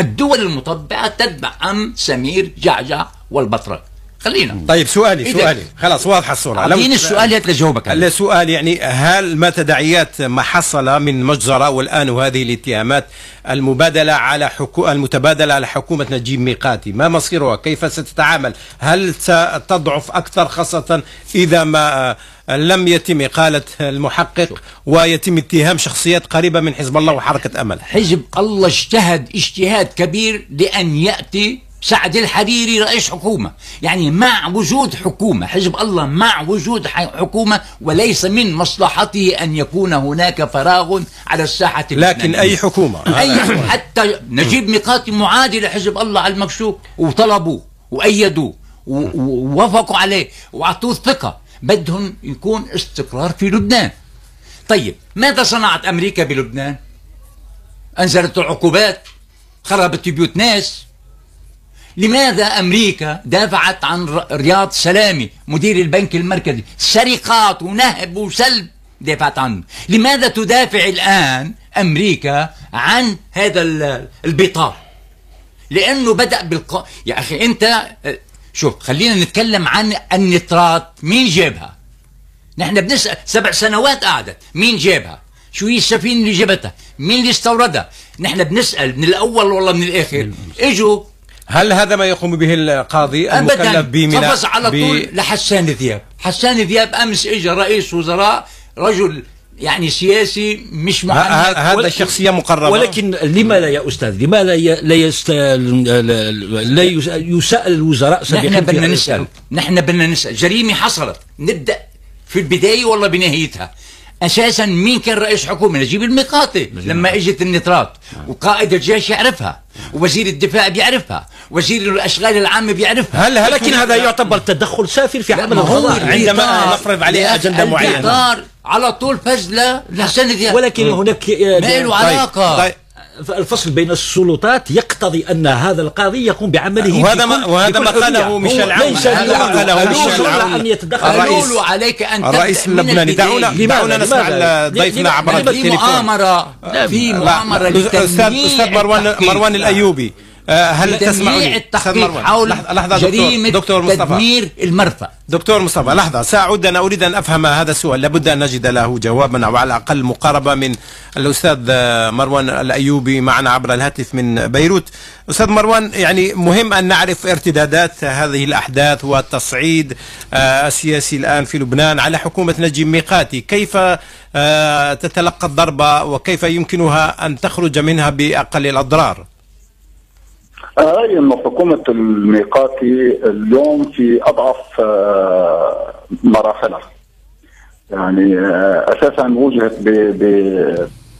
الدول المطبعة تدعم سمير جعجع والبطرك خلينا. طيب سؤالي سؤالي. خلاص واضحة الصورة أعطيني السؤال هات لجاوبك عليه. السؤال يعني هل ما تداعيات ما حصل من مجزرة؟ والآن وهذه الاتهامات المبادلة على حكو المتبادلة على حكومة نجيب ميقاتي. ما مصيرها؟ كيف ستتعامل؟ هل ستضعف أكثر خاصة إذا ما آه، لم يتم إقالة المحقق؟ ويتم اتهام شخصيات قريبة من حزب الله وحركة أمل. حزب الله اجتهد اجتهاد كبير لأن يأتي سعد الحريري رئيس حكومة. يعني مع وجود حكومة حزب الله مع وجود حكومة وليس من مصلحته أن يكون هناك فراغ على الساحة لكن. أي حكومة؟ أي حتى نجيب ميقاتي معادي لحزب الله على المكشوف. وطلبوه وأيدوه ووافقوا عليه وأعطوه الثقة. بدهم يكون استقرار في لبنان. طيب ماذا صنعت أمريكا بلبنان؟ أنزلت العقوبات خربت بيوت ناس. لماذا أمريكا دافعت عن رياض سلامي مدير البنك المركزي؟ سرقات ونهب وسلب دافعت عنه. لماذا تدافع الآن أمريكا عن هذا ال- البطار؟ لأنه بدأ بالق... يا أخي أنت آه، شوف خلينا نتكلم عن النترات. مين جابها؟ نحن بنسأل سبع سنوات قعدت. مين جابها؟ شو هي السفينة اللي جابتها؟ مين اللي استوردها؟ نحن بنسأل من الأول والله من الآخر. إجوا هل هذا ما يقوم به القاضي المكلف بمنا قفز على طول لحسان ذياب حسان ذياب أمس اجى رئيس وزراء رجل يعني سياسي مش ه- هذا شخصية مقربة. ولكن لما لا يا أستاذ؟ لما لا ي... لا, يست... لا يس- يسأل الوزراء سابقا نحن بدنا نسأل. نحن بدنا نسأل. جريمة حصلت. نبدا في البداية ولا بنهايتها؟ أساسا مين كان رئيس حكومة؟ نجيب الميقاتي لما إجت النترات وقائد الجيش يعرفها ووزير الدفاع بيعرفها وزير الأشغال العامة بيعرفها. هل هل ولكن هذا يعتبر تدخل سافر في عمل القضاء عندما نفرض عليه البطار معينة. على طول فز لحسن ولكن هناك ما له علاقة. طيب. الفصل بين السلطات يقتضي ان هذا القاضي يقوم بعمله وهذا ما- وهذا ما قاله. ميشيل هو عون. ليس هذا له- قاله له ميشيل عون. ان يتدخل الرئيس- عليك ان الرئيس اللبناني. دعونا؟ دعونا نسمع؟ ضيفنا؟ عبر في التليفون مؤامره في لا، مؤامره أستاذ أستاذ مروان. مروان الايوبي آه، هل لتمييع تسمعني؟ التحقيق. حول لحظة- لحظة دكتور جريمة دكتور مصطفى. تدمير المرفأ. دكتور مصطفى لحظة سأعود أنا أريد أن أفهم هذا السؤال. لابد أن نجد له جوابا أو على الأقل مقاربة من الأستاذ آه، مروان الأيوبي معنا عبر الهاتف من بيروت. أستاذ مروان يعني مهم أن نعرف ارتدادات هذه الأحداث والتصعيد آه، السياسي الآن في لبنان على حكومة نجيب ميقاتي. كيف آه، تتلقى الضربة وكيف يمكنها أن تخرج منها بأقل الأضرار؟ رأيي أنه حكومة الميقاتي اليوم في أضعف آه، مراحلها. يعني آه، أساسا وجهت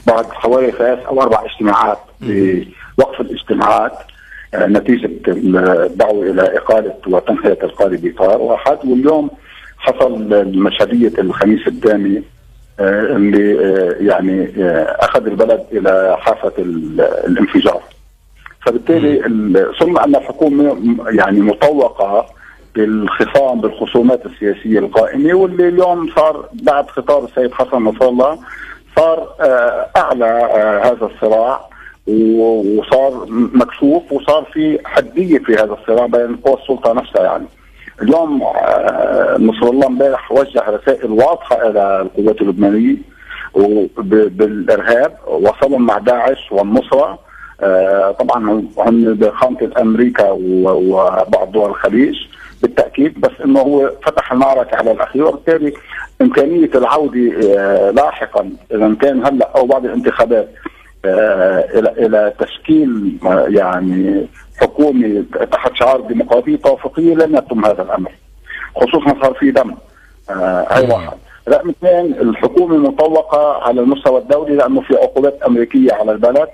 بعد حوالي ثلاث أو أربع اجتماعات بوقف الاجتماعات آه، نتيجة الدعوة إلى إقالة وتنحية القاضي بيطار. واحد واليوم حصل المشهدية الخميس الدامي اللي يعني أخذ البلد إلى حافة ال- الانفجار. فبالتالي ال- ثم أن الحكومة يعني مطوقة بالخصام بالخصومات السياسية القائمة واللي اليوم صار بعد خطاب السيد حسن نصر الله صار آه، أعلى آه، هذا الصراع وصار مكشوف وصار في حدية في هذا الصراع بين قوى السلطة نفسها يعني. اليوم آه، نصر الله امبارح وجه رسائل واضحة إلى القوات اللبنانية بالإرهاب وصلهم مع داعش والنصرة طبعا هم بخامه أمريكا وبعض دول الخليج بالتأكيد بس إنه هو فتح المعركة على الأخير. وبالتالي إمكانية العودة آه، لاحقا إذا كان هلأ أو بعد الانتخابات آه، إلى إلى تشكيل آه، يعني حكومة تحت شعار ديمقراطية توافقية لن يتم هذا الأمر خصوصا صار في دم هاي واحد. رقم اثنين الحكومة مطوقه على المستوى الدولي لأنه في عقوبات أمريكية على البلد.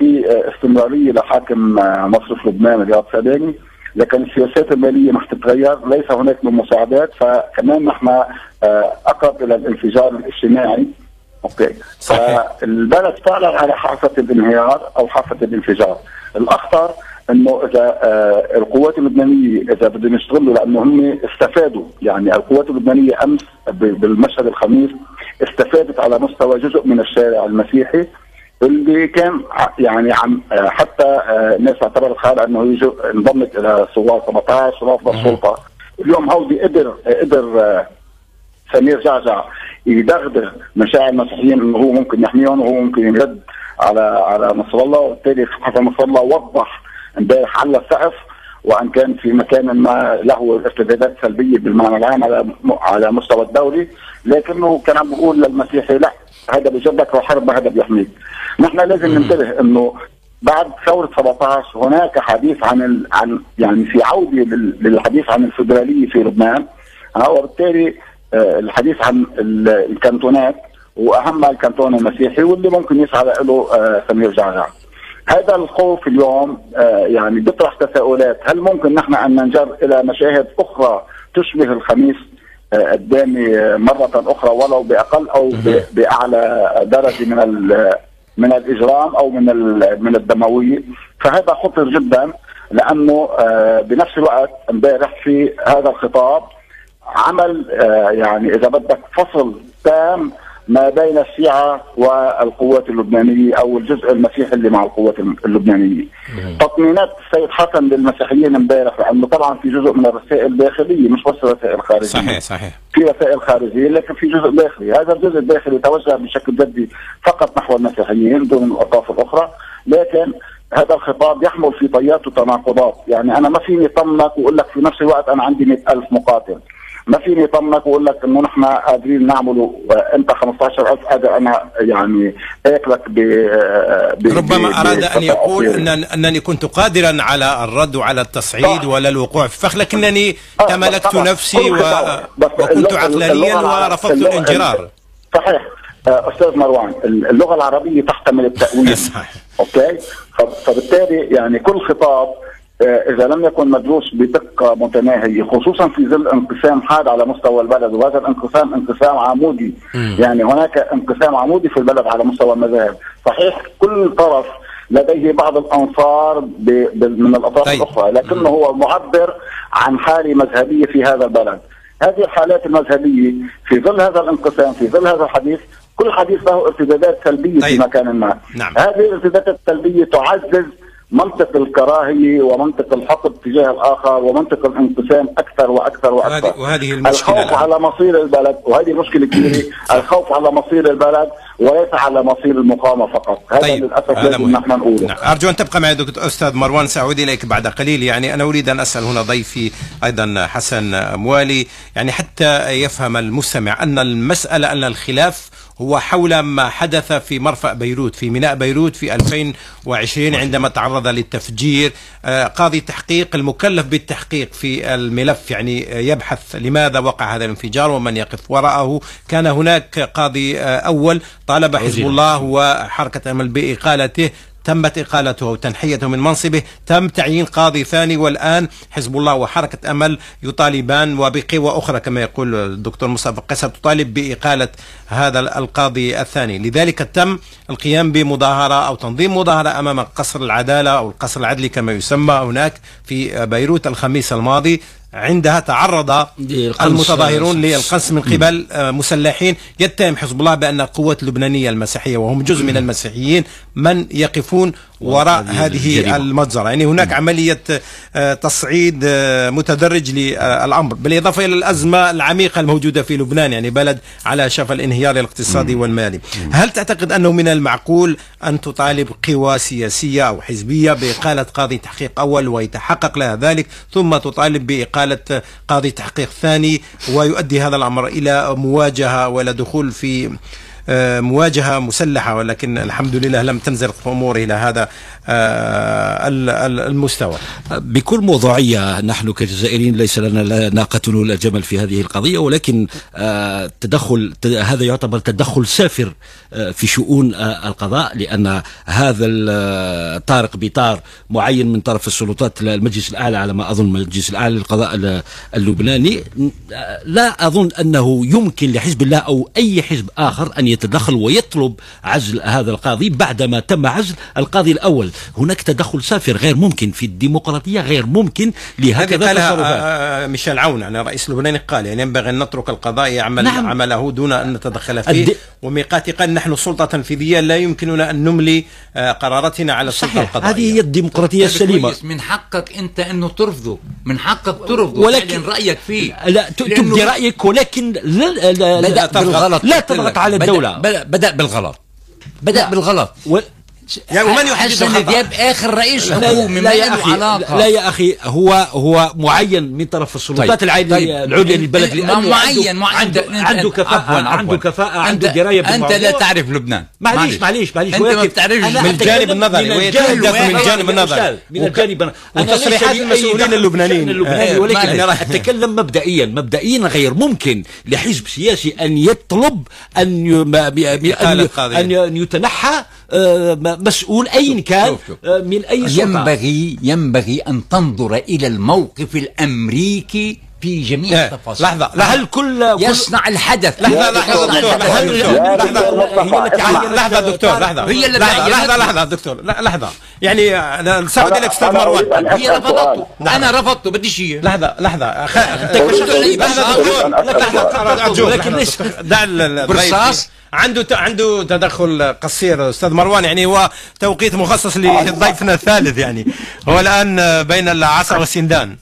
في استمرارية لحاكم مصرف لبنان رياض ساداني لكن السياسات المالية مش تتغير ليس هناك من مساعدات فكمان نحن آه، أقرب إلى الانفجار الاجتماعي. أوكي. صحيح. فالبلد فعلا على حافة الانهيار أو حافة الانفجار. الأخطر إنه إذا آه القوات اللبنانية إذا بدهم يشتغلوا لأنه هم استفادوا يعني القوات اللبنانية أمس بالمشهد الخميس استفادت على مستوى جزء من الشارع المسيحي. اللي كان يعني عم آه، حتى آه، الناس اعتبرت حالها انه انضمت إلى ثوار 17 ورافض السلطة. اليوم هودي قدر قدر آه، سمير جعجع يدغدغ مشاعر المسيحيين إنه هو ممكن يحميهم وهو ممكن يرد على على نصر الله. وبالتالي حسن نصر الله وضح امبارح على السقف وان كان في مكان ما له ارتدادات سلبية بالمعنى العام على على مستوى الدولي. لكنه كان عم بيقول للمسيحي لا هذا بجدك وحرب هذا بيحميك نحن لازم ننتبه إنه بعد ثورة 17 هناك حديث عن ال... عن يعني في عودة للحديث عن الفدرالية في لبنان. وبالتالي آه، الحديث عن الكانتونات واهمها الكانتون المسيحي واللي ممكن يسعى له آه، سمير جعجع. هذا الخوف اليوم آه، يعني بيطرح تساؤلات، هل ممكن نحن أن ننجر إلى مشاهد أخرى تشبه الخميس؟ الدامي مرة أخرى ولو بأقل أو بأعلى درجة من من الإجرام أو من من الدمويه فهذا خطر جدا لأنه آه، بنفس الوقت امبارح في هذا الخطاب عمل آه، يعني إذا بدك فصل تام ما بين الشيعة والقوات اللبنانية أو الجزء المسيحي اللي مع القوات اللبنانية. تطمينات السيد حسن للمسيحيين امبارح لأنه طبعا في جزء من الرسائل الداخلية مش بس رسائل خارجية. صحيح صحيح. في رسائل خارجية لكن في جزء داخلي. هذا الجزء الداخلي توجه بشكل جدي فقط نحو المسيحيين دون الأطراف الأخرى لكن هذا الخطاب يحمل في طياته تناقضات يعني أنا ما فيني طمنك وأقول لك في نفس الوقت أنا عندي مئة ألف مقاتل. ما فيني اطمنك واقول لك إنه نحن قادرين نعمله. انت 15000 قادر أنا يعني اكلك ب ربما أراد أن يقول ان إنني كنت قادرا على الرد وعلى التصعيد ولا الوقوع. في فخ لكنني آه، تملكت نفسي و... وكنت عقلانيا ورفضت الانجرار. صحيح. آه، أستاذ مروان اللغة العربية تحتمل التأويل. أوكي؟ فبالتالي يعني كل خطاب إذا لم يكن مدروس بدقة متناهية خصوصا في ظل انقسام حاد على مستوى البلد وهذا الانقسام انقسام عمودي م. يعني هناك انقسام عمودي في البلد على مستوى المذاهب صحيح كل طرف لديه بعض الأنصار من الأطراف طيب. الأخرى لكنه هو معبر عن حالة مذهبية في هذا البلد هذه الحالات المذهبية في ظل هذا الانقسام في ظل هذا الحديث كل حديث له ارتدادات سلبية طيب. في مكان ما نعم. هذه الارتدادات السلبية تعزز منطق الكراهية ومنطق الحقد تجاه الآخر ومنطق الانقسام أكثر وأكثر وأكثر. وهذه المشكلة الخوف على مصير البلد وهذه مشكلة كبيرة. الخوف على مصير البلد وليس على مصير المقاومة فقط. هذا طيب. للأسف لازم نحن نقوله. نعم. أرجو أن تبقى معي دكتور أستاذ مروان ساعود إليك بعد قليل. يعني أنا أريد أن أسأل هنا ضيفي أيضا حسن موالي. يعني حتى يفهم المستمع أن المسألة أن الخلاف هو حول ما حدث في مرفأ بيروت في ميناء بيروت في 2020 عندما تعرض للتفجير. آه، قاضي تحقيق المكلف بالتحقيق في الملف يعني يبحث لماذا وقع هذا الانفجار ومن يقف وراءه. كان هناك قاضي آه، أول طالب حزب الله وحركة أمل بإقالته. تمت إقالته وتنحيته من منصبه تم تعيين قاضي ثاني والآن حزب الله وحركة أمل يطالبان وبقوى أخرى كما يقول الدكتور مصطفى قيصر تطالب بإقالة هذا القاضي الثاني. لذلك تم القيام بمظاهرة أو تنظيم مظاهرة أمام قصر العدالة أو القصر العدلي كما يسمى هناك في بيروت الخميس الماضي. عندها تعرض المتظاهرون للقصف من قبل آه، مسلحين. يتهم حزب الله بأن القوات اللبنانية المسيحية وهم جزء من المسيحيين من يقفون وراء هذه المجزرة. يعني هناك عملية آه، تصعيد آه، متدرج للأمر بالإضافة إلى الأزمة العميقة الموجودة في لبنان يعني بلد على شفا الانهيار الاقتصادي والمالي. هل تعتقد أنه من المعقول أن تطالب قوى سياسية أو حزبية بإقالة قاضي تحقيق أول ويتحقق لها ذلك ثم تطالب بإقالة إقالة قاضي تحقيق ثاني ويؤدي هذا الأمر إلى مواجهة وإلى دخول في آه، مواجهة مسلحة ولكن الحمد لله لم تنزل الأمور إلى هذا المستوى. بكل موضوعية نحن كجزائريين ليس لنا ناقة ولا جمل في هذه القضية ولكن آه، تدخل هذا يعتبر تدخل سافر في شؤون القضاء لأن هذا طارق بطار معين من طرف السلطات المجلس الأعلى على ما أظن المجلس الأعلى للقضاء اللبناني. لا أظن أنه يمكن لحزب الله أو أي حزب آخر أن يتدخل ويطلب عزل هذا القاضي بعدما تم عزل القاضي الأول. هناك تدخل سافر غير ممكن في الديمقراطية غير ممكن لهكذا قالها آه، آه، ميشيل عون يعني الرئيس اللبناني قال يعني ينبغي أن نترك القضاء يعمل نعم. عمله دون أن نتدخل فيه. الد... وميقات قال نحن سلطة تنفيذية لا يمكننا أن نملي آه، قراراتنا على السلطة القضائية هذه هي الديمقراطية السليمة. من حقك أنت أنه ترفضه. من حقك ترفضه. ولكن رأيك فيه. لا تبدي رأيك ولكن لا, لا, لا, لا, لا تضغط على الدولة. بدأ, بدأ بالغلط. بدأ بالغلط. و... يعني ومن يحدد حسن دياب آخر رئيس حكومة ما له علاقة؟ لا يا أخي هو هو معين من طرف السلطات طيب. العليا طيب. العليا للبلد لأنه معين معين عنده, عنده كفاءة عنده كفاءة عنده درايه إنت لا تعرف لبنان. معليش معليش. معليش إنت ما بتعرفش. من الجانب النظري من الجانب النظري. من الجانب وتصريحات المسؤولين اللبنانيين. اللبناني. ولكن أتكلم مبدئيا مبدئيا غير ممكن لحزب سياسي أن يطلب أن أن يتنحى مسؤول أين كان آه، من أي سلطة. ينبغي ينبغي أن تنظر إلى الموقف الأمريكي في جميع إيه، التفاصيل. لحظة هل كل يصنع الحدث. لحظة لحظة دكتور. لحظة لحظة دكتور. لحظة هي لحظة لحظة. دكتور. لحظة. يعني سأعود لك أستاذ مروان. هي رفضته. أنا رفضته بديش هي. لحظة لحظة. لحظة دكتور لكن ليش دع برصاص. عنده عنده تدخل قصير. أستاذ مروان يعني هو توقيت مخصص لضيفنا الثالث يعني. هو الآن بين العصا والسندان.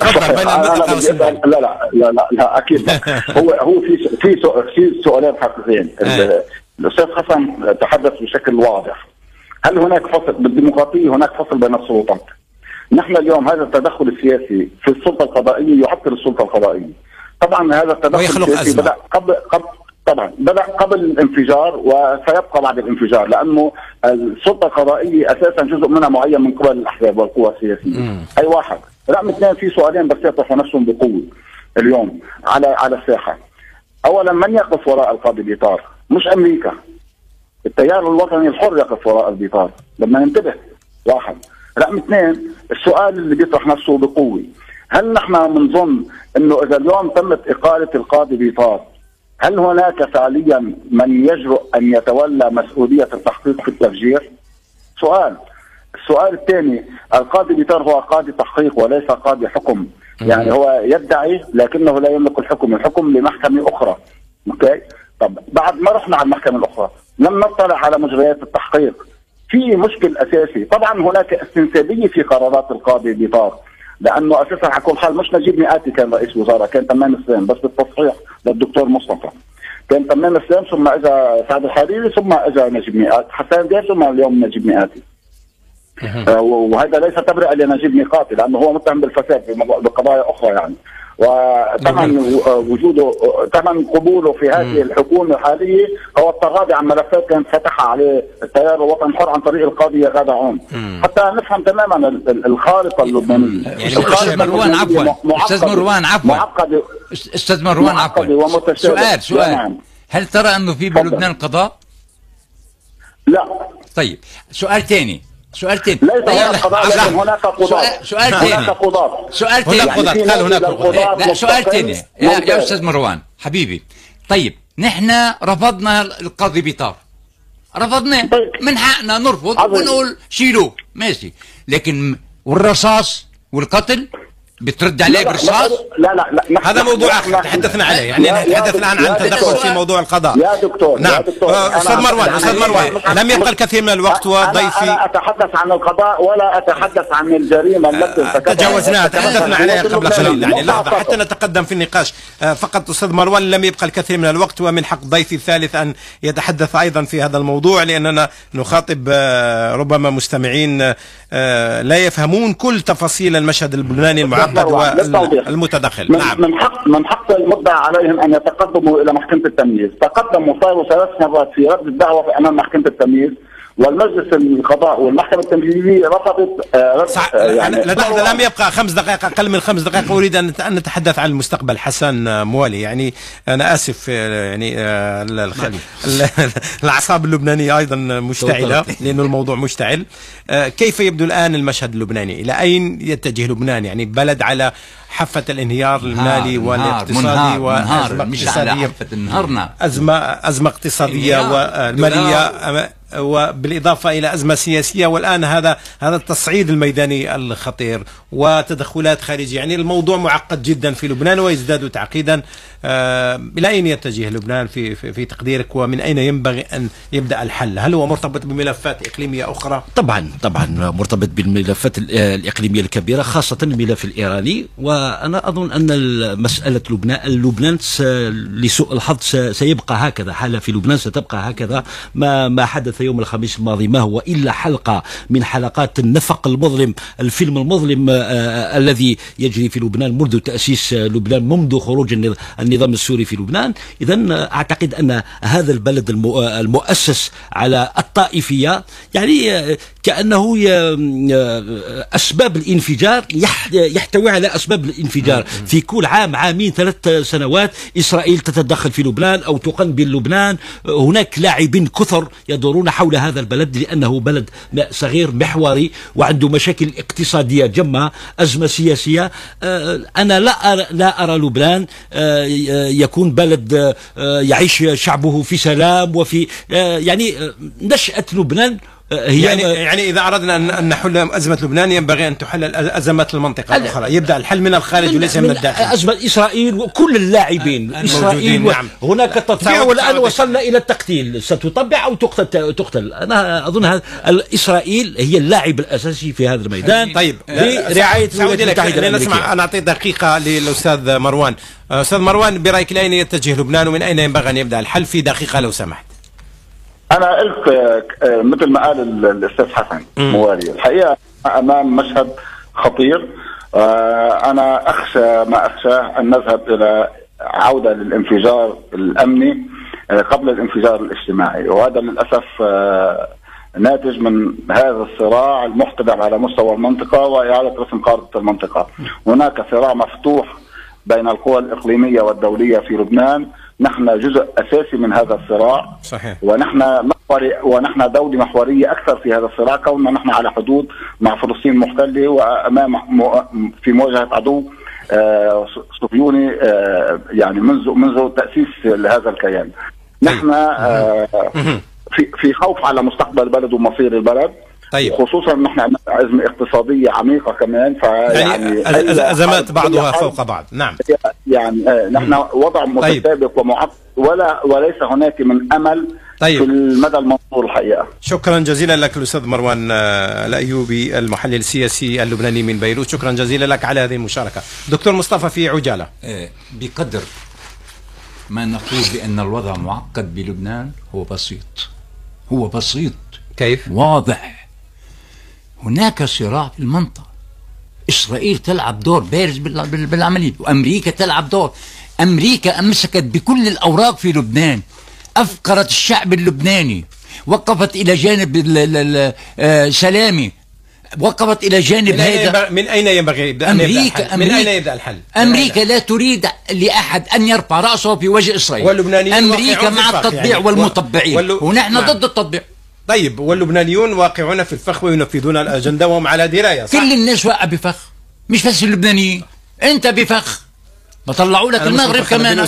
تفضل بين لا لا لا لا, لا أكيد. هو هو في في في سؤالين حقيقيين. الأستاذ حسن تحدث بشكل واضح. هل هناك فصل بالديمقراطية؟ هناك فصل بين السلطات. نحن اليوم هذا التدخل السياسي في السلطة القضائية يعطل السلطة القضائية. طبعا هذا التدخل السياسي بدأ قبل قبل طبعا بدأ قبل الانفجار وسيبقى بعد الانفجار لأنه السلطة القضائية أساسا جزء منها معين من قبل الأحزاب والقوى السياسية. أي واحد. رقم اثنين في سؤالين بس يطرحوا نفسهم بقوة اليوم على على الساحة. اولا من يقف وراء القاضي بيطار؟ مش أمريكا. التيار الوطني الحر يقف وراء البيطار لما ننتبه واحد. رقم اثنين السؤال اللي بيطرح نفسه بقوة. هل نحن بنظن إنه إذا اليوم تمت إقالة القاضي بيطار هل هناك فعليا من يجرؤ أن يتولى مسؤولية التحقيق في التفجير؟ سؤال. السؤال الثاني القاضي بيطار هو قاضي تحقيق وليس قاضي حكم. يعني هو يدعي لكنه لا يملك الحكم الحكم لمحكمة أخرى. أوكي؟ طب بعد ما رحنا على المحكمة الأخرى لم نطلع على مجريات التحقيق. في مشكل أساسي. طبعا هناك استنسابيه في قرارات القاضي بيطار لأنه أساسا على كل حال مش نجيب مئاتي كان رئيس وزراء كان تمام السلام بس بالتصحيح للدكتور مصطفى. كان تمام السلام ثم اجى سعد الحريري ثم اجى نجيب مئات. حسان دياب ثم اليوم نجيب مئاتي. آه وهذا ليس تبرئه لنجيب ميقاتي لأنه هو متهم بالفساد بقضايا أخرى يعني. وثمن وجوده ثمن قبوله في هذه الحكومة الحالية هو التغاضي عن ملفات كانت فتحها عليه التيار الوطني الحر عن طريق القاضي غادة عون حتى نفهم تماما الخارطة اللبنانية. يعني أستاذ مروان عفوا. أستاذ مروان عفوا. أستاذ مروان عفوا. سؤال سؤال. نعم. هل ترى أنه في بلبنان قضاء؟ لا. طيب. سؤال ثاني سؤال ثاني ليس هناك قضاء لكن هناك قضاة. سؤال ثاني هناك قضاة. سؤال ثاني هناك قضاة. قال هناك قضاة. لا سؤال ثاني يا, يا أستاذ مروان حبيبي طيب نحن رفضنا القاضي بيطار. رفضناه طيب. من حقنا نرفض ونقول شيلوه. ماشي. لكن والرصاص والقتل بترد عليه برصاص؟ لا لا لا هذا موضوع آخر تحدثنا عليه. يعني نتحدث الان عن تدخل في موضوع القضاء. يا دكتور نعم. آه، أستاذ مروان أستاذ مروان لم يبقى الكثير من الوقت وضيفي أنا أتحدث عن القضاء ولا أتحدث عن الجريمة التي آه، تجاوزناها تحدثنا عليها قبل قليل يعني لحظة حتى نتقدم في النقاش. آه، فقط أستاذ مروان لم يبقى الكثير من الوقت ومن حق ضيفي الثالث أن يتحدث أيضا في هذا الموضوع لأننا نخاطب ربما مستمعين لا يفهمون كل تفاصيل المشهد اللبناني المعقد. المحدد والمتدخل من نعم. من حق من حق المدعى عليهم أن يتقدموا إلى محكمة التمييز، تقدموا صاروا ثلاث مرات في رد الدعوة أمام محكمة التمييز. والمجلس القضاء والمحكمة التنفيذية رفضت آه آه يعني لحظة لم يبقى خمس دقائق أقل من خمس دقائق. أريد أن نتحدث عن المستقبل. حسن موالي يعني أنا آسف آه، يعني آه، الأعصاب اللبنانية أيضا مشتعلة لأنه الموضوع مشتعل. كيف يبدو الآن المشهد اللبناني؟ إلى أين يتجه لبنان؟ يعني بلد على حافة الانهيار المالي والاقتصادي وأزمة اقتصادية. أزمة أزمة اقتصادية والمالية وبالإضافة إلى أزمة سياسية والآن هذا هذا التصعيد الميداني الخطير وتدخلات خارجية. يعني الموضوع معقد جدا في لبنان ويزداد تعقيدا. آه، إلى أين يتجه لبنان في, في, تقديرك؟ ومن أين ينبغي أن يبدأ الحل؟ هل هو مرتبط بملفات إقليمية أخرى؟ طبعا طبعا مرتبط بالملفات الإقليمية الكبيرة خاصة الملف الإيراني. وأنا أظن أن مسألة لبنان لبنان لسوء الحظ سيبقى هكذا حالة في لبنان ستبقى هكذا. ما ما حدث يوم الخميس الماضي. ما هو إلا حلقة من حلقات النفق المظلم الفيلم المظلم آه، آه، الذي يجري في لبنان منذ تأسيس لبنان منذ خروج النظام السوري في لبنان. إذا آه، أعتقد أن هذا البلد المؤسس على الطائفية. يعني كأنه أسباب الانفجار يحتوي على أسباب الانفجار. في كل عام عامين ثلاث سنوات إسرائيل تتدخل في لبنان أو تقنبل لبنان. هناك لاعبين كثر يدورون حول هذا البلد لأنه بلد صغير محوري وعنده مشاكل اقتصادية جمة أزمة سياسية. آه، أنا لا أرى, لا أرى لبنان آه، يكون بلد آه، يعيش شعبه في سلام وفي يعني نشأة لبنان هي يعني يعني إذا أردنا ان نحل أزمة لبنان ينبغي أن تحل ازمات المنطقة الأخرى. يبدأ الحل من الخارج من وليس من, من الداخل. أزمة إسرائيل وكل اللاعبين. إسرائيل و... نعم. هناك تطبيع والآن وصلنا إلى التقتيل. ستطبع أو تقتل؟ تقتل. أنا أظن هذا اسرائيل هي اللاعب الأساسي في هذا الميدان. طيب برعايه الولايات المتحدة نسمع أنا أعطي دقيقة للأستاذ مروان. أستاذ مروان برأيك إلى اين يتجه لبنان؟ ومن أين ينبغي أن يبدأ الحل؟ في دقيقة لو سمحت. أنا قلت آه، مثل ما قال الأستاذ حسن موالي الحقيقة أمام مشهد خطير. آه، أنا أخشى ما أخشاه أن نذهب إلى عودة للانفجار الأمني آه، قبل الانفجار الاجتماعي. وهذا للأسف ناتج من هذا الصراع المحتدم على مستوى المنطقة وإعادة رسم خارطة المنطقة. هناك صراع مفتوح بين القوى الإقليمية والدولية في لبنان. نحن جزء أساسي من هذا الصراع. صحيح. ونحن محوري ونحن دولة محورية أكثر في هذا الصراع. كوننا نحن على حدود مع فلسطين المحتله وأمام في مواجهة عدو آه، صهيوني آه، يعني منذ منذ تأسيس هذا الكيان. نحن آه، في في خوف على مستقبل البلد ومصير البلد. طيب. خصوصا نحن عندنا ازمه اقتصادية عميقة كمان فيعني يعني أزمات بعضها فوق بعض. نعم. يعني آه، نحن وضع طيب. متسابق طيب. ومعقد ولا وليس هناك من أمل طيب. في المدى المنظور الحقيقة. شكرا جزيلا لك الأستاذ مروان آه، الأيوبي المحلل السياسي اللبناني من بيروت. شكرا جزيلا لك على هذه المشاركة. دكتور مصطفى في عجالة. إيه، بقدر ما نقول بأن الوضع معقد بلبنان هو بسيط. هو بسيط. كيف؟ واضح. هناك صراع في المنطقة. إسرائيل تلعب دور بارز بالعملية وأمريكا تلعب دور. أمريكا أمسكت بكل الأوراق في لبنان أفقرت الشعب اللبناني وقفت إلى جانب آه، سلامي وقفت إلى جانب من هذا من أين ينبغي؟ أن أمريكا, أمريكا من أين يبدأ الحل؟ أمريكا لا تريد لأحد أن يرفع رأسه في وجه إسرائيل. واللبنانيين أمريكا مع التطبيع يعني والمطبعين. ونحن نعم. ضد التطبيع. طيب واللبنانيون واقعون في الفخ وينفذون الأجندة وهم على دراية صح؟ كل الناس واقعه بفخ مش بس اللبنانيين. أنت بفخ. بطلعوا لك المغرب كمان.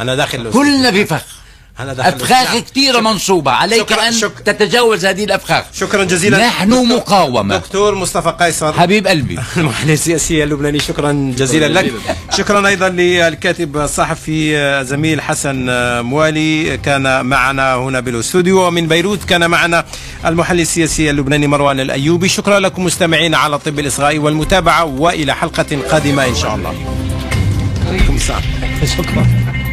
أنا داخل كلنا بفخ. أفخاخ كثيرة منصوبة. عليك شكرا أن شك... تتجاوز هذه الأفخاخ. شكرا جزيلا. نحن دكتور مقاومة. دكتور مصطفى قيصر. حبيب قلبي. المحلل السياسي اللبناني شكرا جزيلا لك. شكرا أيضا للكاتب الصحفي زميل حسن موالي. كان معنا هنا بالاستوديو. ومن بيروت كان معنا المحلل السياسي اللبناني مروان الأيوبي. شكرا لكم مستمعين على طب الإصغاء والمتابعة. وإلى حلقة قادمة إن شاء الله. شكرا.